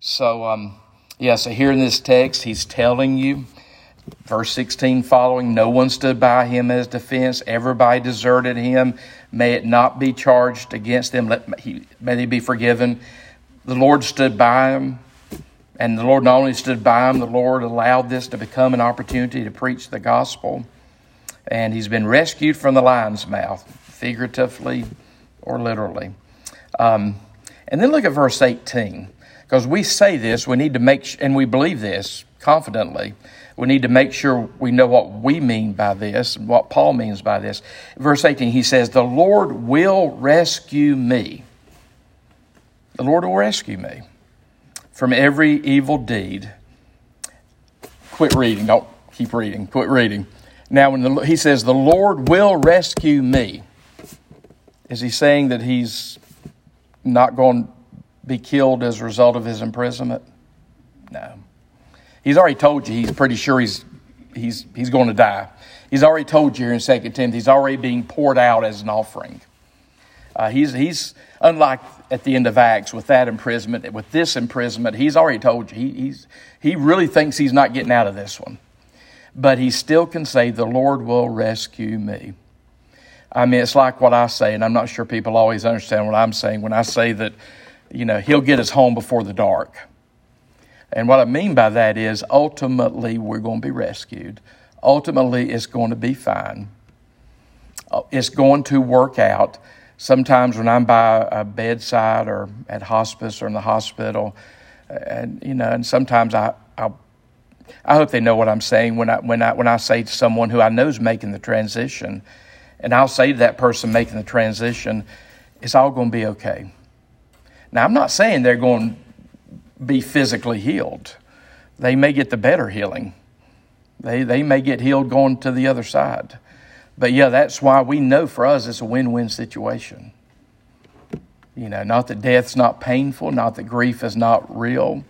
So, um, yeah, so here in this text, he's telling you, verse 16 following, no one stood by him as defense. Everybody deserted him. May it not be charged against them. Let, he, may they be forgiven. The Lord stood by him. And the Lord not only stood by him, the Lord allowed this to become an opportunity to preach the gospel. And he's been rescued from the lion's mouth, figuratively or literally. Um, and then look at verse 18. Because we say this, we need to make, and we believe this confidently. We need to make sure we know what we mean by this and what Paul means by this. Verse 18, he says, The Lord will rescue me. The Lord will rescue me from every evil deed. Quit reading. Don't keep reading. Quit reading. Now, when the, he says, The Lord will rescue me, is he saying that he's not going be killed as a result of his imprisonment? No. He's already told you he's pretty sure he's, he's, he's going to die. He's already told you here in 2 Timothy, he's already being poured out as an offering. Uh, he's, he's unlike at the end of Acts with that imprisonment, with this imprisonment, he's already told you he, he's, he really thinks he's not getting out of this one but he still can say, The Lord will rescue me. I mean, it's like what I say, and I'm not sure people always understand what I'm saying when I say that, you know, he'll get us home before the dark. And what I mean by that is ultimately we're going to be rescued. Ultimately, it's going to be fine. Uh, it's going to work out. Sometimes when I'm by a bedside or at hospice or in the hospital, and you know, and sometimes I, I'll I hope they know what I'm saying when I, when I, when I say to someone who I know is making the transition, and I'll say to that person making the transition, it's all going to be okay. Now, I'm not saying they're going to be physically healed. They may get the better healing. They, they may get healed going to the other side. But yeah, that's why we know for us it's a win win situation. You know, not that death's not painful, not that grief is not real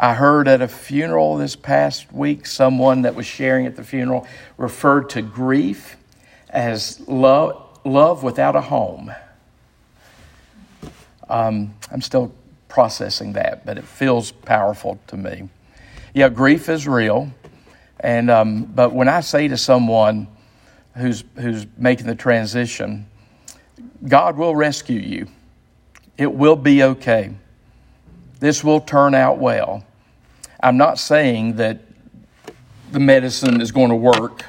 I heard at a funeral this past week someone that was sharing at the funeral referred to grief as love, love without a home. Um, I'm still processing that, but it feels powerful to me. Yeah, grief is real, and um, but when I say to someone who's who's making the transition, God will rescue you. It will be okay. This will turn out well. I'm not saying that the medicine is going to work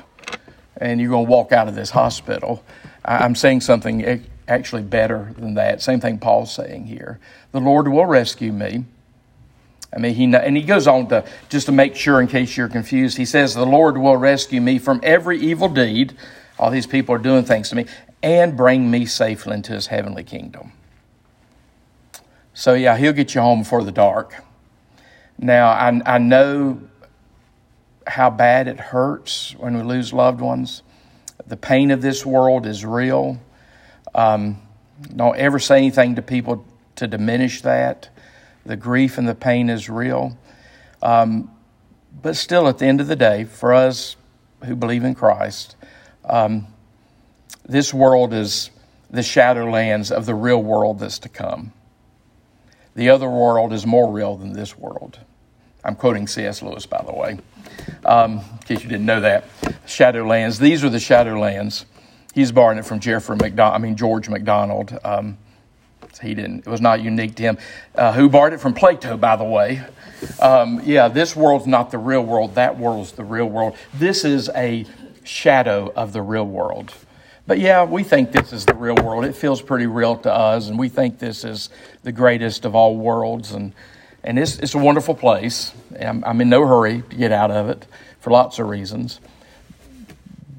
and you're going to walk out of this hospital. I'm saying something actually better than that. Same thing Paul's saying here. The Lord will rescue me. I mean, he and he goes on to just to make sure, in case you're confused, he says, "The Lord will rescue me from every evil deed." All these people are doing things to me, and bring me safely into His heavenly kingdom. So yeah, He'll get you home before the dark. Now, I, I know how bad it hurts when we lose loved ones. The pain of this world is real. Um, don't ever say anything to people to diminish that. The grief and the pain is real. Um, but still, at the end of the day, for us who believe in Christ, um, this world is the shadowlands of the real world that's to come. The other world is more real than this world. I'm quoting C.S. Lewis, by the way, um, in case you didn't know that. Shadowlands. These are the Shadowlands. He's borrowing it from Jeffrey McDonald. I mean George MacDonald. Um, he didn't. It was not unique to him. Uh, who borrowed it from Plato, by the way. Um, yeah, this world's not the real world. That world's the real world. This is a shadow of the real world. But yeah, we think this is the real world. It feels pretty real to us, and we think this is the greatest of all worlds. And and it's, it's a wonderful place. I'm, I'm in no hurry to get out of it for lots of reasons.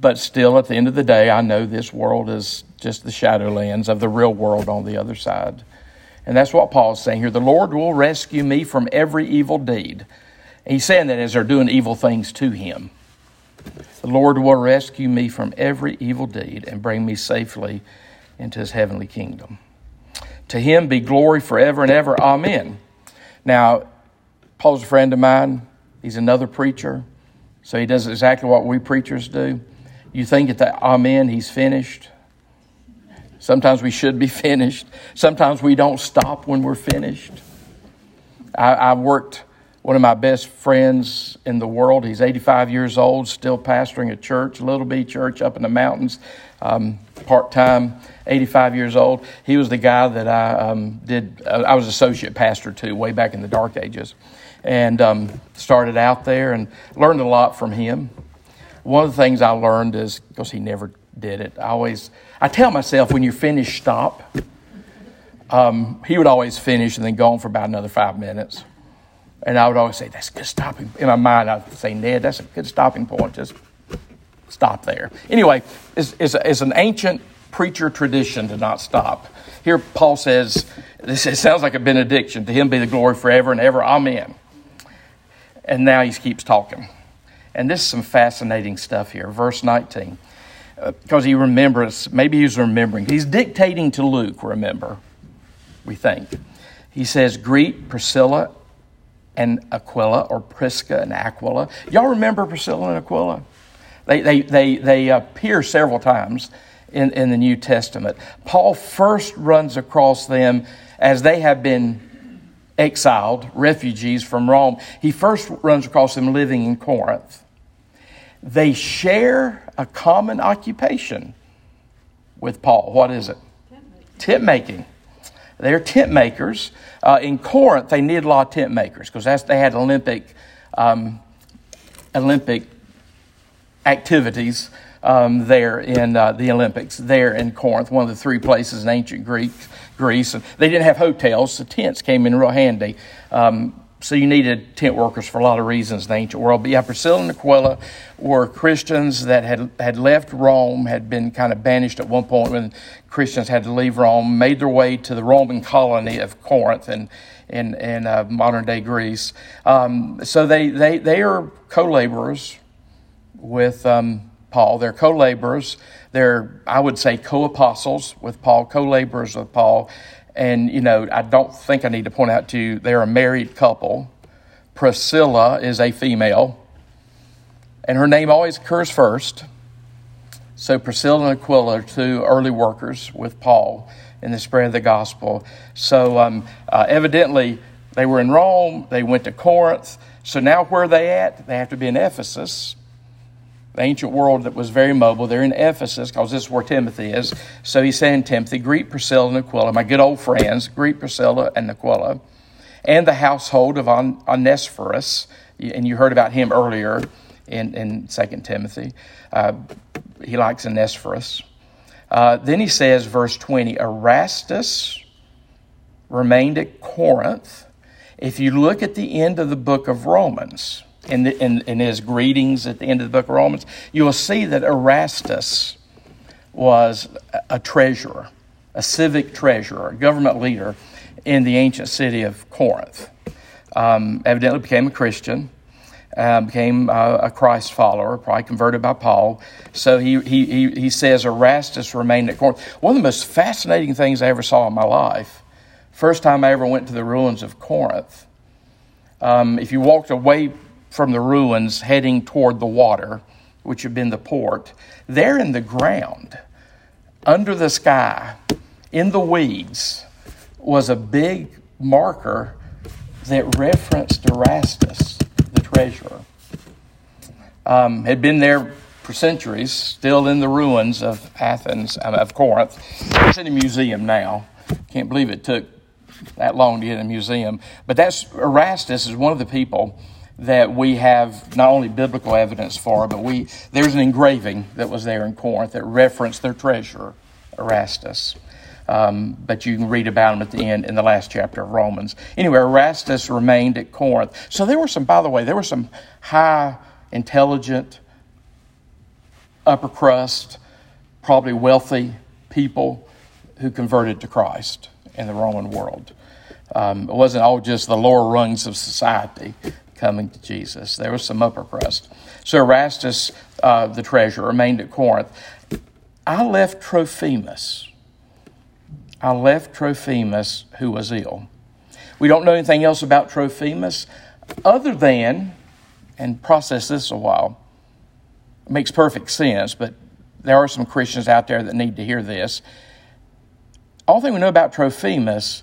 But still, at the end of the day, I know this world is just the shadowlands of the real world on the other side. And that's what Paul's saying here. The Lord will rescue me from every evil deed. He's saying that as they're doing evil things to him. The Lord will rescue me from every evil deed and bring me safely into his heavenly kingdom. To him be glory forever and ever. Amen. Now, Paul's a friend of mine. He's another preacher. So he does exactly what we preachers do. You think at the Amen, he's finished. Sometimes we should be finished. Sometimes we don't stop when we're finished. I, I worked one of my best friends in the world. He's 85 years old, still pastoring a church, little bitty church up in the mountains, um, part time, 85 years old. He was the guy that I um, did, uh, I was associate pastor to way back in the dark ages. And um, started out there and learned a lot from him. One of the things I learned is, because he never did it, I always, I tell myself, when you're finished, stop. Um, he would always finish and then go on for about another five minutes. And I would always say, that's a good stopping. In my mind, I'd say, Ned, that's a good stopping point. Just stop there. Anyway, it's, it's, it's an ancient preacher tradition to not stop. Here, Paul says, this it sounds like a benediction. To him be the glory forever and ever. Amen. And now he keeps talking. And this is some fascinating stuff here. Verse 19. Because uh, he remembers, maybe he's remembering. He's dictating to Luke, remember, we think. He says, Greet Priscilla and Aquila, or Prisca and Aquila. Y'all remember Priscilla and Aquila? They, they, they, they appear several times in, in the New Testament. Paul first runs across them as they have been exiled, refugees from Rome. He first runs across them living in Corinth. They share a common occupation with Paul. What is it? Tent making. They're tent makers. Uh, in Corinth, they needed a lot of tent makers because they had Olympic um, Olympic activities um, there in uh, the Olympics, there in Corinth, one of the three places in ancient Greek, Greece. And they didn't have hotels, so tents came in real handy. Um, so you needed tent workers for a lot of reasons in the ancient world. But yeah, Priscilla and Aquila were Christians that had, had left Rome, had been kind of banished at one point when Christians had to leave Rome, made their way to the Roman colony of Corinth and in, in uh, modern day Greece. Um, so they, they, they are co laborers with um, Paul. They're co laborers. They're, I would say, co apostles with Paul, co laborers with Paul. And, you know, I don't think I need to point out to you, they're a married couple. Priscilla is a female, and her name always occurs first. So Priscilla and Aquila are two early workers with Paul in the spread of the gospel. So um, uh, evidently, they were in Rome, they went to Corinth. So now where are they at? They have to be in Ephesus the ancient world that was very mobile. They're in Ephesus because this is where Timothy is. So he's saying, Timothy, greet Priscilla and Aquila, my good old friends, greet Priscilla and Aquila, and the household of On- Onesiphorus. And you heard about him earlier in, in 2 Timothy. Uh, he likes Onesiphorus. Uh, then he says, verse 20, Erastus remained at Corinth. If you look at the end of the book of Romans, in, the, in, in his greetings at the end of the book of Romans, you will see that Erastus was a treasurer, a civic treasurer, a government leader in the ancient city of Corinth. Um, evidently became a Christian, uh, became uh, a Christ follower, probably converted by Paul. So he, he, he, he says Erastus remained at Corinth. One of the most fascinating things I ever saw in my life, first time I ever went to the ruins of Corinth, um, if you walked away from the ruins heading toward the water, which had been the port. There in the ground, under the sky, in the weeds, was a big marker that referenced Erastus, the treasurer. Um, had been there for centuries, still in the ruins of Athens, uh, of Corinth. It's in a museum now. Can't believe it took that long to get a museum. But that's Erastus is one of the people that we have not only biblical evidence for, but we there's an engraving that was there in Corinth that referenced their treasurer, Erastus. Um, but you can read about him at the end in the last chapter of Romans. Anyway, Erastus remained at Corinth. So there were some, by the way, there were some high, intelligent, upper crust, probably wealthy people who converted to Christ in the Roman world. Um, it wasn't all just the lower rungs of society coming to Jesus. There was some upper crust. So Erastus, uh, the treasurer, remained at Corinth. I left Trophimus. I left Trophimus, who was ill. We don't know anything else about Trophimus other than, and process this a while, it makes perfect sense, but there are some Christians out there that need to hear this. All thing we know about Trophimus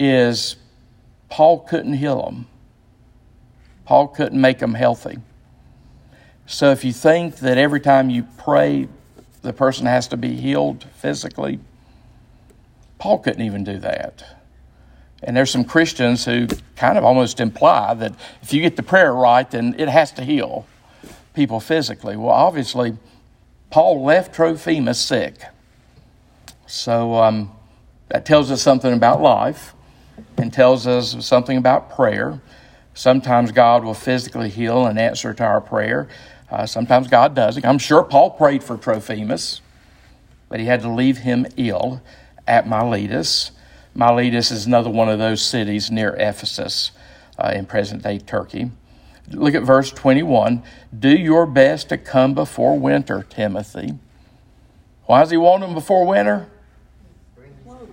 is Paul couldn't heal them. Paul couldn't make them healthy. So if you think that every time you pray, the person has to be healed physically, Paul couldn't even do that. And there's some Christians who kind of almost imply that if you get the prayer right, then it has to heal people physically. Well, obviously, Paul left Trophimus sick. So um, that tells us something about life and tells us something about prayer. Sometimes God will physically heal and answer to our prayer. Uh, sometimes God doesn't. I'm sure Paul prayed for Trophimus, but he had to leave him ill at Miletus. Miletus is another one of those cities near Ephesus uh, in present day Turkey. Look at verse 21. Do your best to come before winter, Timothy. Why does he want him before winter?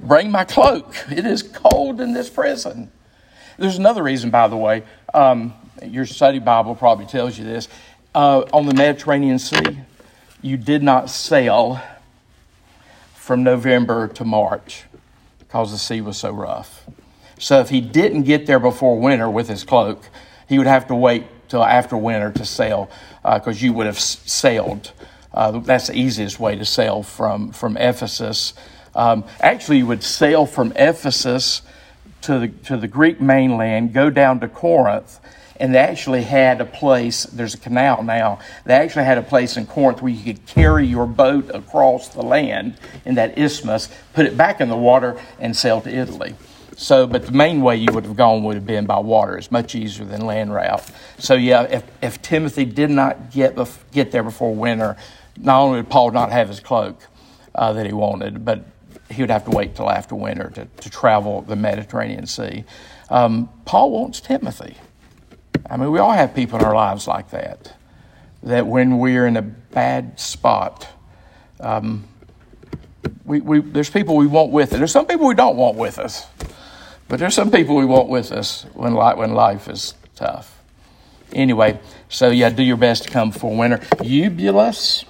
Bring my cloak. It is cold in this prison. There's another reason, by the way. Um, your study Bible probably tells you this. Uh, on the Mediterranean Sea, you did not sail from November to March because the sea was so rough. So if he didn't get there before winter with his cloak, he would have to wait till after winter to sail because uh, you would have sailed. Uh, that's the easiest way to sail from, from Ephesus. Um, actually, you would sail from Ephesus to the, to the Greek mainland, go down to Corinth, and they actually had a place, there's a canal now, they actually had a place in Corinth where you could carry your boat across the land in that isthmus, put it back in the water, and sail to Italy. So, but the main way you would have gone would have been by water. It's much easier than land route. So, yeah, if, if Timothy did not get, get there before winter, not only did Paul not have his cloak uh, that he wanted, but he would have to wait till after winter to, to travel the Mediterranean Sea. Um, Paul wants Timothy. I mean, we all have people in our lives like that. That when we're in a bad spot, um, we, we, there's people we want with us. There's some people we don't want with us. But there's some people we want with us when life, when life is tough. Anyway, so yeah, do your best to come for winter. Eubulus,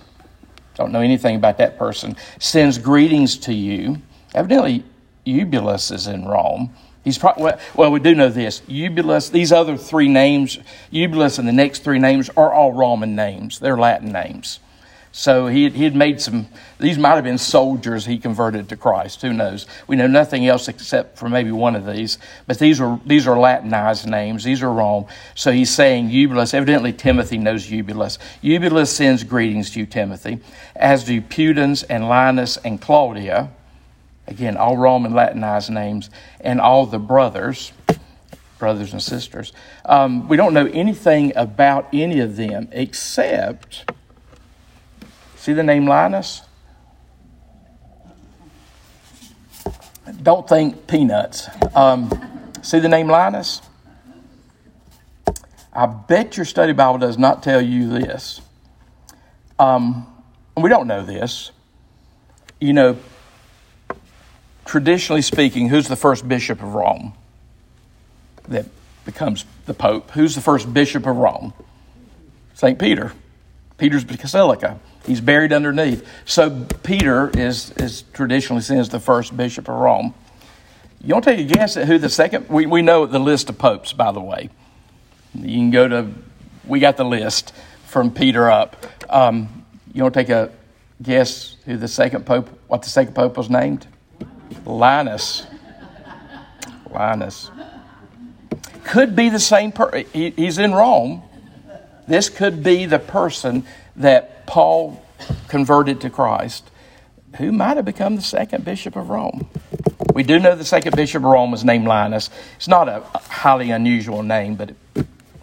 don't know anything about that person, sends greetings to you. Evidently, Eubulus is in Rome. He's probably, well, well, we do know this. Eubulus, these other three names, Eubulus and the next three names are all Roman names. They're Latin names. So he, he had made some, these might have been soldiers he converted to Christ. Who knows? We know nothing else except for maybe one of these. But these are, these are Latinized names. These are Rome. So he's saying Eubulus. Evidently, Timothy knows Eubulus. Eubulus sends greetings to you, Timothy, as do Pudens and Linus and Claudia. Again, all Roman Latinized names, and all the brothers brothers and sisters. Um, we don't know anything about any of them except See the name Linus? Don't think peanuts. Um, see the name Linus? I bet your study Bible does not tell you this. Um, we don't know this. You know, traditionally speaking, who's the first bishop of Rome that becomes the Pope? Who's the first bishop of Rome? St. Peter. Peter's Basilica. He's buried underneath. So Peter is, is traditionally seen as the first bishop of Rome. You want to take a guess at who the second? We, we know the list of popes, by the way. You can go to, we got the list from Peter up. Um, you want to take a guess who the second pope, what the second pope was named? Linus. Linus. Could be the same person. He, he's in Rome. This could be the person that Paul converted to Christ, who might have become the second bishop of Rome. We do know the second bishop of Rome was named Linus. It's not a highly unusual name, but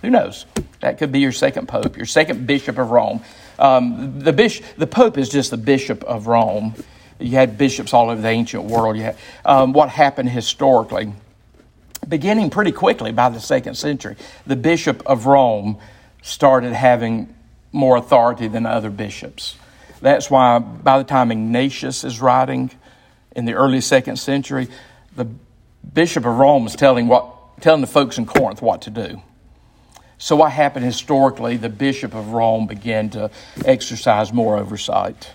who knows? That could be your second pope, your second bishop of Rome. Um, the, bishop, the pope is just the bishop of Rome. You had bishops all over the ancient world. Had, um, what happened historically, beginning pretty quickly by the second century, the bishop of Rome started having more authority than other bishops. That's why by the time Ignatius is writing in the early second century, the Bishop of Rome is telling, what, telling the folks in Corinth what to do. So, what happened historically, the Bishop of Rome began to exercise more oversight.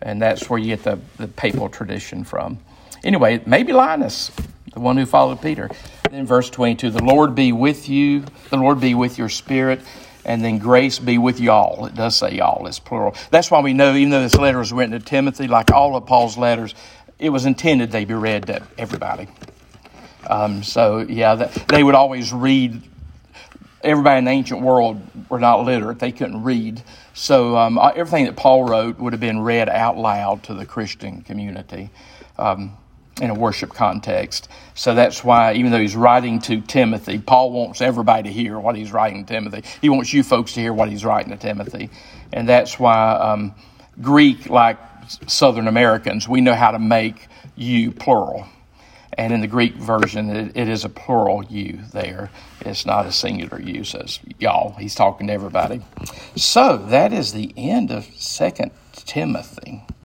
And that's where you get the, the papal tradition from. Anyway, maybe Linus. the one who followed Peter. Then verse 22, the Lord be with you, the Lord be with your spirit, and then grace be with y'all. It does say y'all, it's plural. That's why we know, even though this letter was written to Timothy, like all of Paul's letters, it was intended they be read to everybody. Um, so, yeah, they would always read. Everybody in the ancient world were not literate, they couldn't read. So, um, everything that Paul wrote would have been read out loud to the Christian community. Um, in a worship context. So that's why, even though he's writing to Timothy, Paul wants everybody to hear what he's writing to Timothy. He wants you folks to hear what he's writing to Timothy. And that's why um, Greek, like Southern Americans, we know how to make you plural. And in the Greek version, it, it is a plural you there. It's not a singular you, says y'all. He's talking to everybody. So that is the end of Second Timothy.